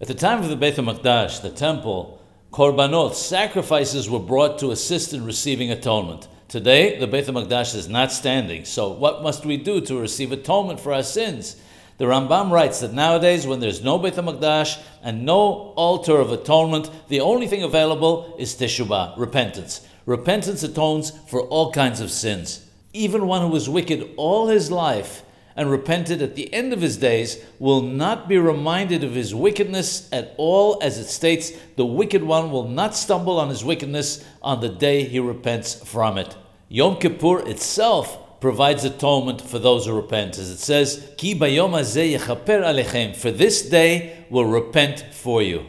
At the time of the Beit HaMikdash, the temple, korbanot, sacrifices were brought to assist in receiving atonement. Today, the Beit HaMikdash is not standing, so what must we do to receive atonement for our sins? The Rambam writes that nowadays, when there's no Beit HaMikdash and no altar of atonement, the only thing available is teshuvah, repentance. Repentance atones for all kinds of sins. Even one who was wicked all his life and repented at the end of his days will not be reminded of his wickedness at all, as it states, the wicked one will not stumble on his wickedness on the day he repents from it. Yom Kippur itself provides atonement for those who repent, as it says, Ki bayom alechem, for this day will repent for you.